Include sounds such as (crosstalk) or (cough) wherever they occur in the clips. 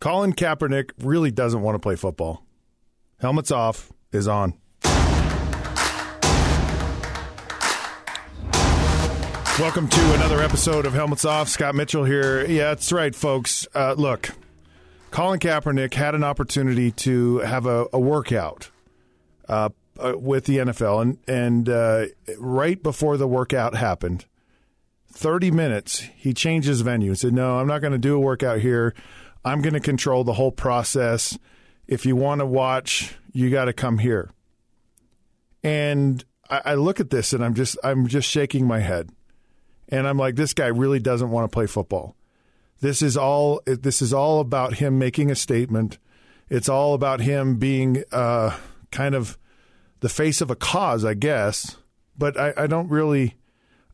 Colin Kaepernick really doesn't want to play football. Helmets off is on. Welcome to another episode of Helmets Off. Scott Mitchell here. Yeah, that's right, folks. Uh, look, Colin Kaepernick had an opportunity to have a, a workout uh, uh, with the NFL, and and uh, right before the workout happened, thirty minutes, he changed his venue. and said, "No, I'm not going to do a workout here. I'm going to control the whole process. If you want to watch, you got to come here." And I, I look at this, and I'm just I'm just shaking my head, and I'm like, this guy really doesn't want to play football. This is all. This is all about him making a statement. It's all about him being uh, kind of the face of a cause, I guess. But I, I don't really,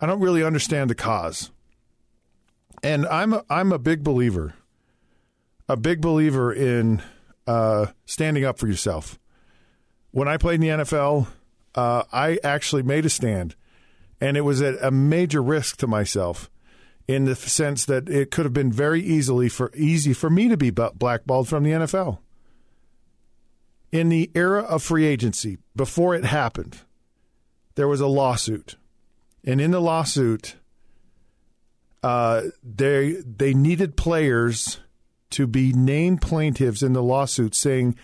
I don't really understand the cause. And I'm a, I'm a big believer, a big believer in uh, standing up for yourself. When I played in the NFL, uh, I actually made a stand, and it was at a major risk to myself in the sense that it could have been very easily for easy for me to be blackballed from the NFL. In the era of free agency, before it happened, there was a lawsuit, and in the lawsuit, uh, they they needed players to be named plaintiffs in the lawsuit, saying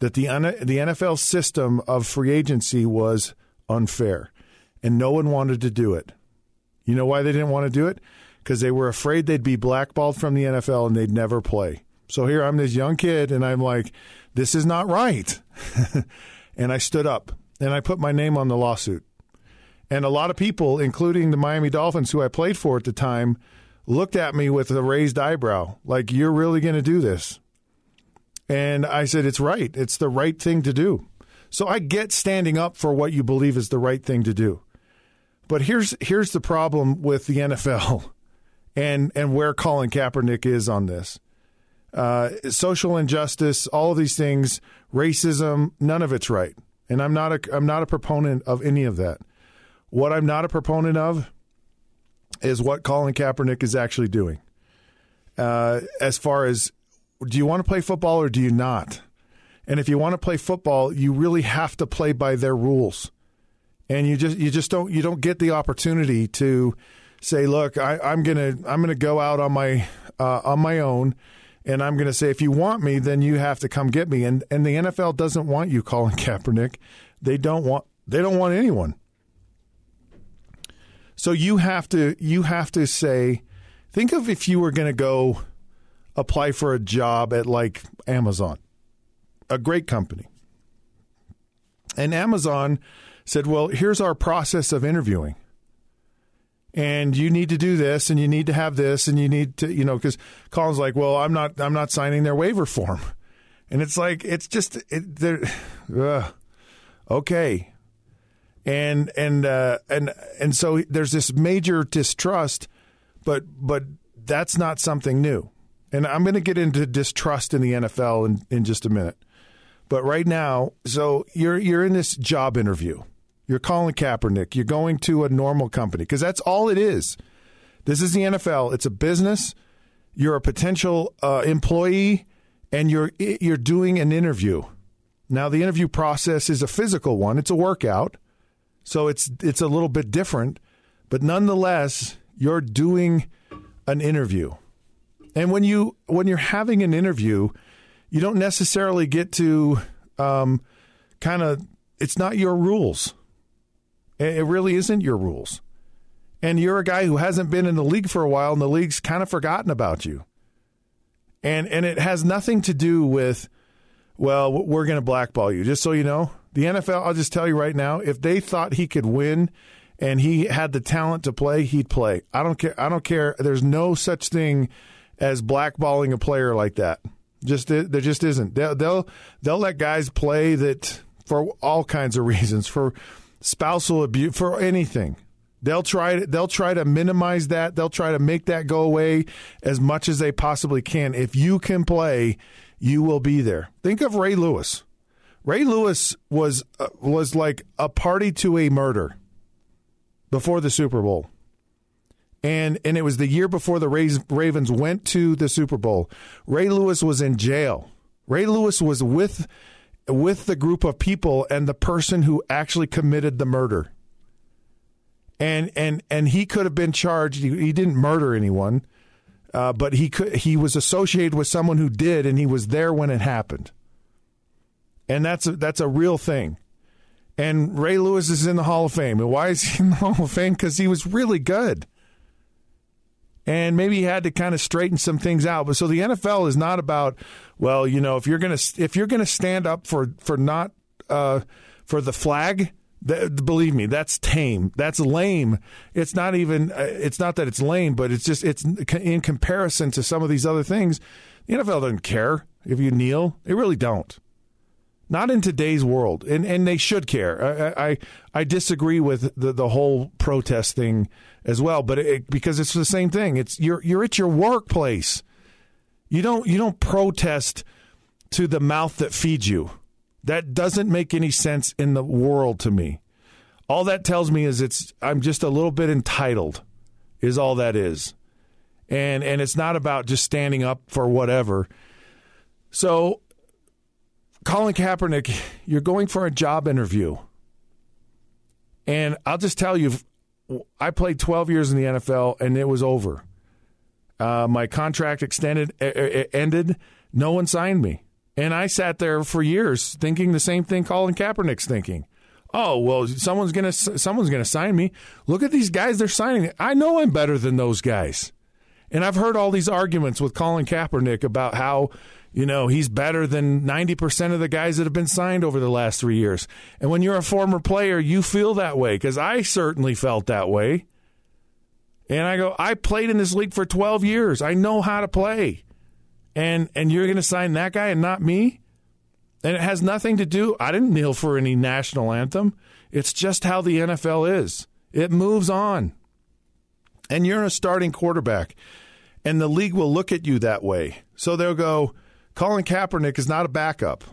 that the the NFL system of free agency was unfair, and no one wanted to do it. You know why they didn't want to do it? because they were afraid they'd be blackballed from the NFL and they'd never play. So here I'm this young kid and I'm like, this is not right. (laughs) and I stood up and I put my name on the lawsuit. And a lot of people, including the Miami Dolphins, who I played for at the time, looked at me with a raised eyebrow, like, you're really going to do this. And I said, it's right. It's the right thing to do. So I get standing up for what you believe is the right thing to do. But here's here's the problem with the NFL (laughs) and and where Colin Kaepernick is on this. Uh, social injustice, all of these things, racism, none of it's right. And I'm not a I'm not a proponent of any of that. What I'm not a proponent of is what Colin Kaepernick is actually doing. Uh, as far as do you want to play football or do you not? And if you want to play football, you really have to play by their rules. And you just you just don't you don't get the opportunity to say, look, I, am gonna I'm gonna go out on my uh, on my own, and I'm gonna say, if you want me, then you have to come get me. And and the NFL doesn't want you, Colin Kaepernick. They don't want they don't want anyone. So you have to you have to say, think of if you were going to go apply for a job at like Amazon, a great company, and Amazon said, well, here's our process of interviewing. And you need to do this and you need to have this and you need to you know because Colin's like well I'm not I'm not signing their waiver form. And it's like it's just it, they're uh, okay and and uh, and and so there's this major distrust but but that's not something new and I'm going to get into distrust in the NFL in, in just a minute but right now so you're you're in this job interview you're Colin Kaepernick. You're going to a normal company because that's all it is. This is the NFL. It's a business. You're a potential uh, employee, and you're you're doing an interview. Now, the interview process is a physical one. It's a workout, so it's it's a little bit different. But nonetheless, you're doing an interview. And when you when you're having an interview, you don't necessarily get to um, kind of. It's not your rules it really isn't your rules. And you're a guy who hasn't been in the league for a while, and the league's kind of forgotten about you. And and it has nothing to do with, well, we're going to blackball you. Just so you know, the NFL. I'll just tell you right now, if they thought he could win, and he had the talent to play, he'd play. I don't care. I don't care. There's no such thing as blackballing a player like that. Just there just isn't. They'll they'll, they'll let guys play that for all kinds of (laughs) reasons for spousal abuse, for anything. They'll try to, they'll try to minimize that. They'll try to make that go away as much as they possibly can. If you can play, you will be there. Think of Ray Lewis. Ray Lewis was uh, was like a party to a murder before the Super Bowl. And and it was the year before the Ravens went to the Super Bowl. Ray Lewis was in jail. Ray Lewis was with with the group of people and the person who actually committed the murder. And and and he could have been charged. He, he didn't murder anyone, uh, but he could. He was associated with someone who did, and he was there when it happened. And that's a, that's a real thing. And Ray Lewis is in the Hall of Fame. And why is he in the (laughs) Hall of Fame? Because he was really good and maybe he had to kind of straighten some things out. But so the NFL is not about well, you know, if you're gonna if you're gonna stand up for for not uh, for the flag. Believe me, that's tame. That's lame. It's not even. Uh, it's not that it's lame, but it's just. It's in comparison to some of these other things. The NFL doesn't care if you kneel. They really don't. Not in today's world, and and they should care. I I, I disagree with the the whole protest thing as well, but it, because it's the same thing. It's you're you're at your workplace. You don't you don't protest to the mouth that feeds you. That doesn't make any sense in the world to me. All that tells me is it's I'm just a little bit entitled. Is all that is. And and it's not about just standing up for whatever. So Colin Kaepernick, you're going for a job interview. And I'll just tell you, I played 12 years in the NFL and it was over. Uh, my contract extended, ended. No one signed me. And I sat there for years thinking the same thing Colin Kaepernick's thinking. Oh well, someone's gonna someone's gonna sign me. Look at these guys they're signing. I know I'm better than those guys, and I've heard all these arguments with Colin Kaepernick about how you know, he's better than 90% of the guys that have been signed over the last three years. And when you're a former player, you feel that way because I certainly felt that way. And I go, I played in this league for 12 years. I know how to play. And and you're going to sign that guy and not me? And it has nothing to do. I didn't kneel for any national anthem. It's just how the NFL is. It moves on. And you're a starting quarterback. And the league will look at you that way. So they'll go, Colin Kaepernick is not a backup.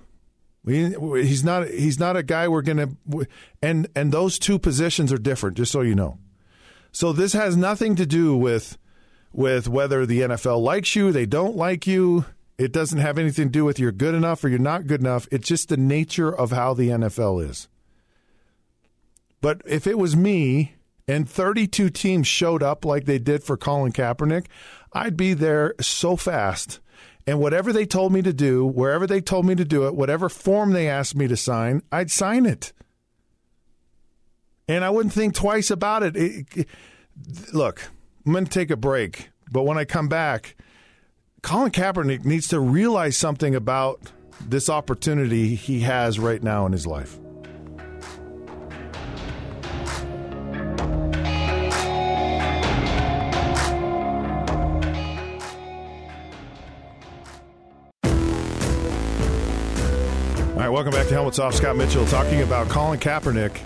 he's not. He's not a guy we're going to. And and those two positions are different. Just so you know. So this has nothing to do with with whether the NFL likes you, they don't like you. It doesn't have anything to do with you're good enough or you're not good enough. It's just the nature of how the NFL is. But if it was me and 32 teams showed up like they did for Colin Kaepernick, I'd be there so fast and whatever they told me to do, wherever they told me to do it, whatever form they asked me to sign, I'd sign it. And I wouldn't think twice about it. it, it look, I'm going to take a break, but when I come back, Colin Kaepernick needs to realize something about this opportunity he has right now in his life. Helmets Off. Scott Mitchell talking about Colin Kaepernick.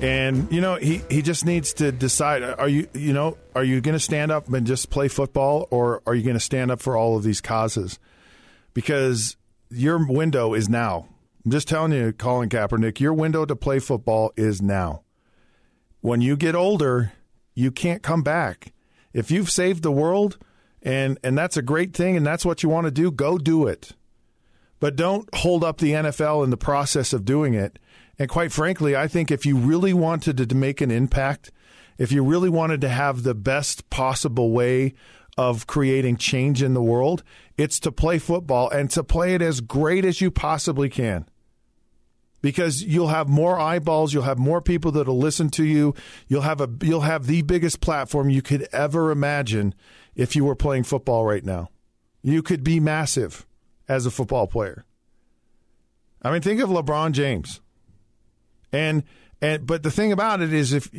And you know he, he just needs to decide: Are you you know are you going to stand up and just play football, or are you going to stand up for all of these causes? Because your window is now. I'm just telling you, Colin Kaepernick, your window to play football is now. When you get older, you can't come back. If you've saved the world, and and that's a great thing, and that's what you want to do, go do it. But don't hold up the NFL in the process of doing it. And quite frankly, I think if you really wanted to make an impact, if you really wanted to have the best possible way of creating change in the world, it's to play football and to play it as great as you possibly can. Because you'll have more eyeballs, you'll have more people that'll listen to you. You'll have a you'll have the biggest platform you could ever imagine if you were playing football right now. You could be massive as a football player. I mean, think of LeBron James. And and but the thing about it is if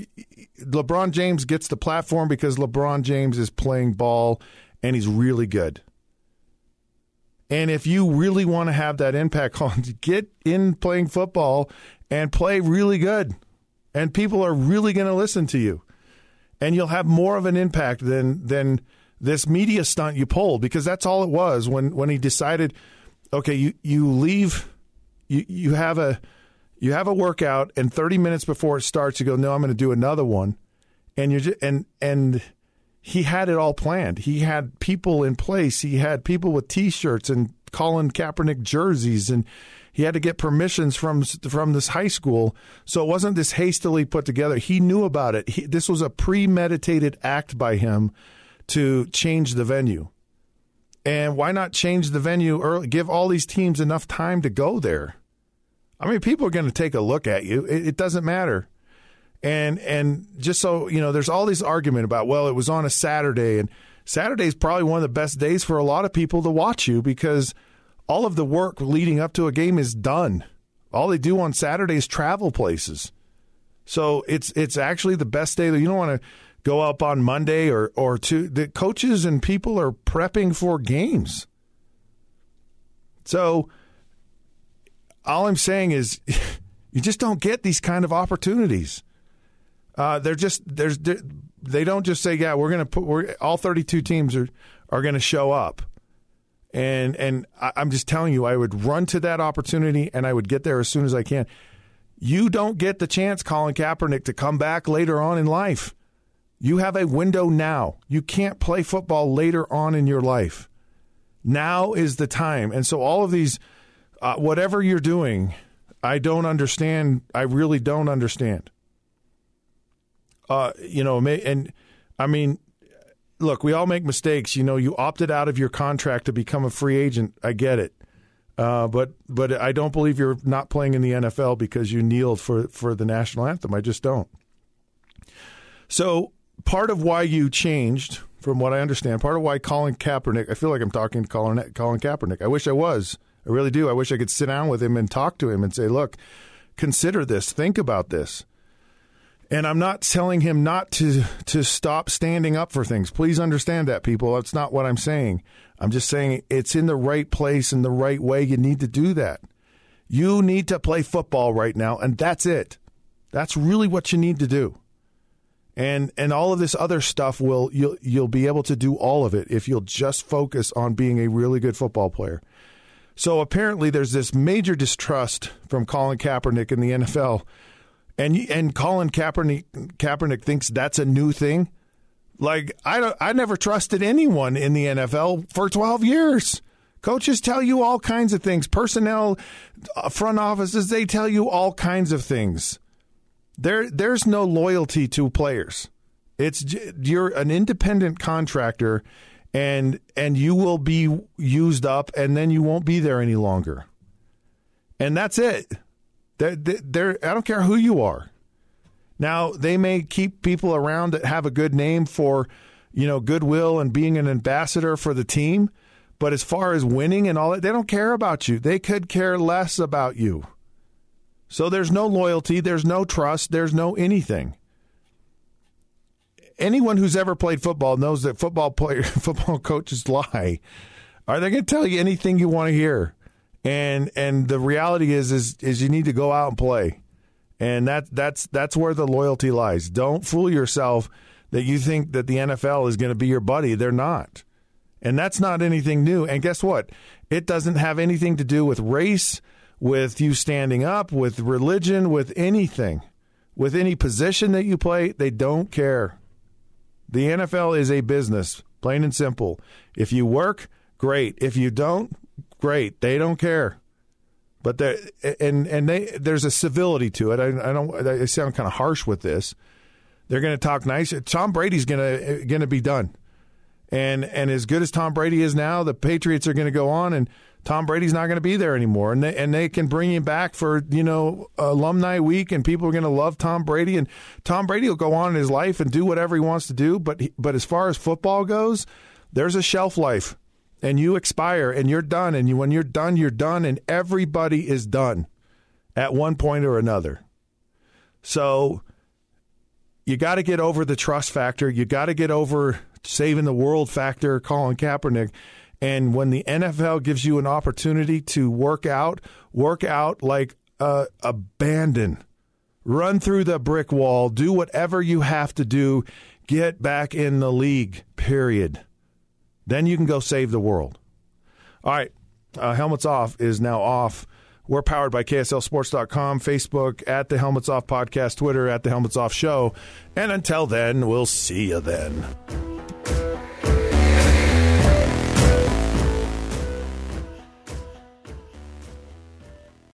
LeBron James gets the platform because LeBron James is playing ball and he's really good. And if you really want to have that impact (laughs) on get in playing football and play really good. And people are really going to listen to you. And you'll have more of an impact than than this media stunt you pulled because that's all it was when when he decided okay you you leave you you have a you have a workout and 30 minutes before it starts you go no I'm going to do another one and you're and and he had it all planned. He had people in place. He had people with T-shirts and Colin Kaepernick jerseys, and he had to get permissions from from this high school. So it wasn't this hastily put together. He knew about it. He, this was a premeditated act by him to change the venue. And why not change the venue early? Give all these teams enough time to go there. I mean, people are going to take a look at you. It, it doesn't matter and and just so you know, there's all this argument about well, it was on a Saturday, and Saturday is probably one of the best days for a lot of people to watch you because all of the work leading up to a game is done. All they do on Saturday is travel places, so it's it's actually the best day. That you don't want to go up on Monday or or two. The coaches and people are prepping for games, so all I'm saying is. (laughs) You just don't get these kind of opportunities. Uh, they're just there's they don't just say yeah we're to put we're all 32 teams are are to show up and and I, I'm just telling you I would run to that opportunity and I would get there as soon as I can. You don't get the chance, Colin Kaepernick, to come back later on in life. You have a window now. You can't play football later on in your life. Now is the time. And so all of these, uh, whatever you're doing, I don't understand. I really don't understand. Uh, you know, and I mean, look, we all make mistakes. You know, you opted out of your contract to become a free agent. I get it. Uh, but but I don't believe you're not playing in the NFL because you kneeled for, for the national anthem. I just don't. So part of why you changed, from what I understand, part of why Colin Kaepernick, I feel like I'm talking to Colin, Colin Kaepernick. I wish I was. I really do. I wish I could sit down with him and talk to him and say, look, consider this, think about this. And I'm not telling him not to to stop standing up for things. Please understand that, people. That's not what I'm saying. I'm just saying it's in the right place in the right way. You need to do that. You need to play football right now, and that's it. That's really what you need to do. And and all of this other stuff will you'll you'll be able to do all of it if you'll just focus on being a really good football player. So apparently there's this major distrust from Colin Kaepernick in the NFL and and Colin Kaepernick Kaepernick thinks that's a new thing. Like I don't, I never trusted anyone in the NFL for 12 years. Coaches tell you all kinds of things. Personnel, uh, front offices, they tell you all kinds of things. There there's no loyalty to players. It's you're an independent contractor and and you will be used up and then you won't be there any longer. And that's it. They're, they're, I don't care who you are. Now they may keep people around that have a good name for, you know, goodwill and being an ambassador for the team, but as far as winning and all that, they don't care about you. They could care less about you. So there's no loyalty, there's no trust, there's no anything. Anyone who's ever played football knows that football player, (laughs) football coaches lie. Are they going to tell you anything you want to hear? and and the reality is is is you need to go out and play, and that that's that's where the loyalty lies. Don't fool yourself that you think that the NFL is going to be your buddy. They're not, and that's not anything new. And guess what? It doesn't have anything to do with race, with you standing up, with religion, with anything, with any position that you play. They don't care. The NFL is a business, plain and simple. If you work, great. If you don't, great. They don't care. But there and and they there's a civility to it. I, I don't. I sound kind of harsh with this. They're going to talk nice. Tom Brady's going to going to be done, and and as good as Tom Brady is now, the Patriots are going to go on, and Tom Brady's not going to be there anymore, and they and they can bring him back for you know alumni week, and people are going to love Tom Brady, and Tom Brady will go on in his life and do whatever he wants to do. But but as far as football goes, there's a shelf life and you expire and you're done. And you, when you're done, you're done, and everybody is done at one point or another. So you got to get over the trust factor. You got to get over saving the world factor, Colin Kaepernick. And when the NFL gives you an opportunity to work out, work out like uh, abandon. Run through the brick wall. Do whatever you have to do. Get back in the league, period. Then you can go save the world. All right. Uh, Helmets Off is now off. We're powered by KSLSports.com, Facebook, at the Helmets Off Podcast, Twitter, at the Helmets Off Show. And until then, we'll see you then.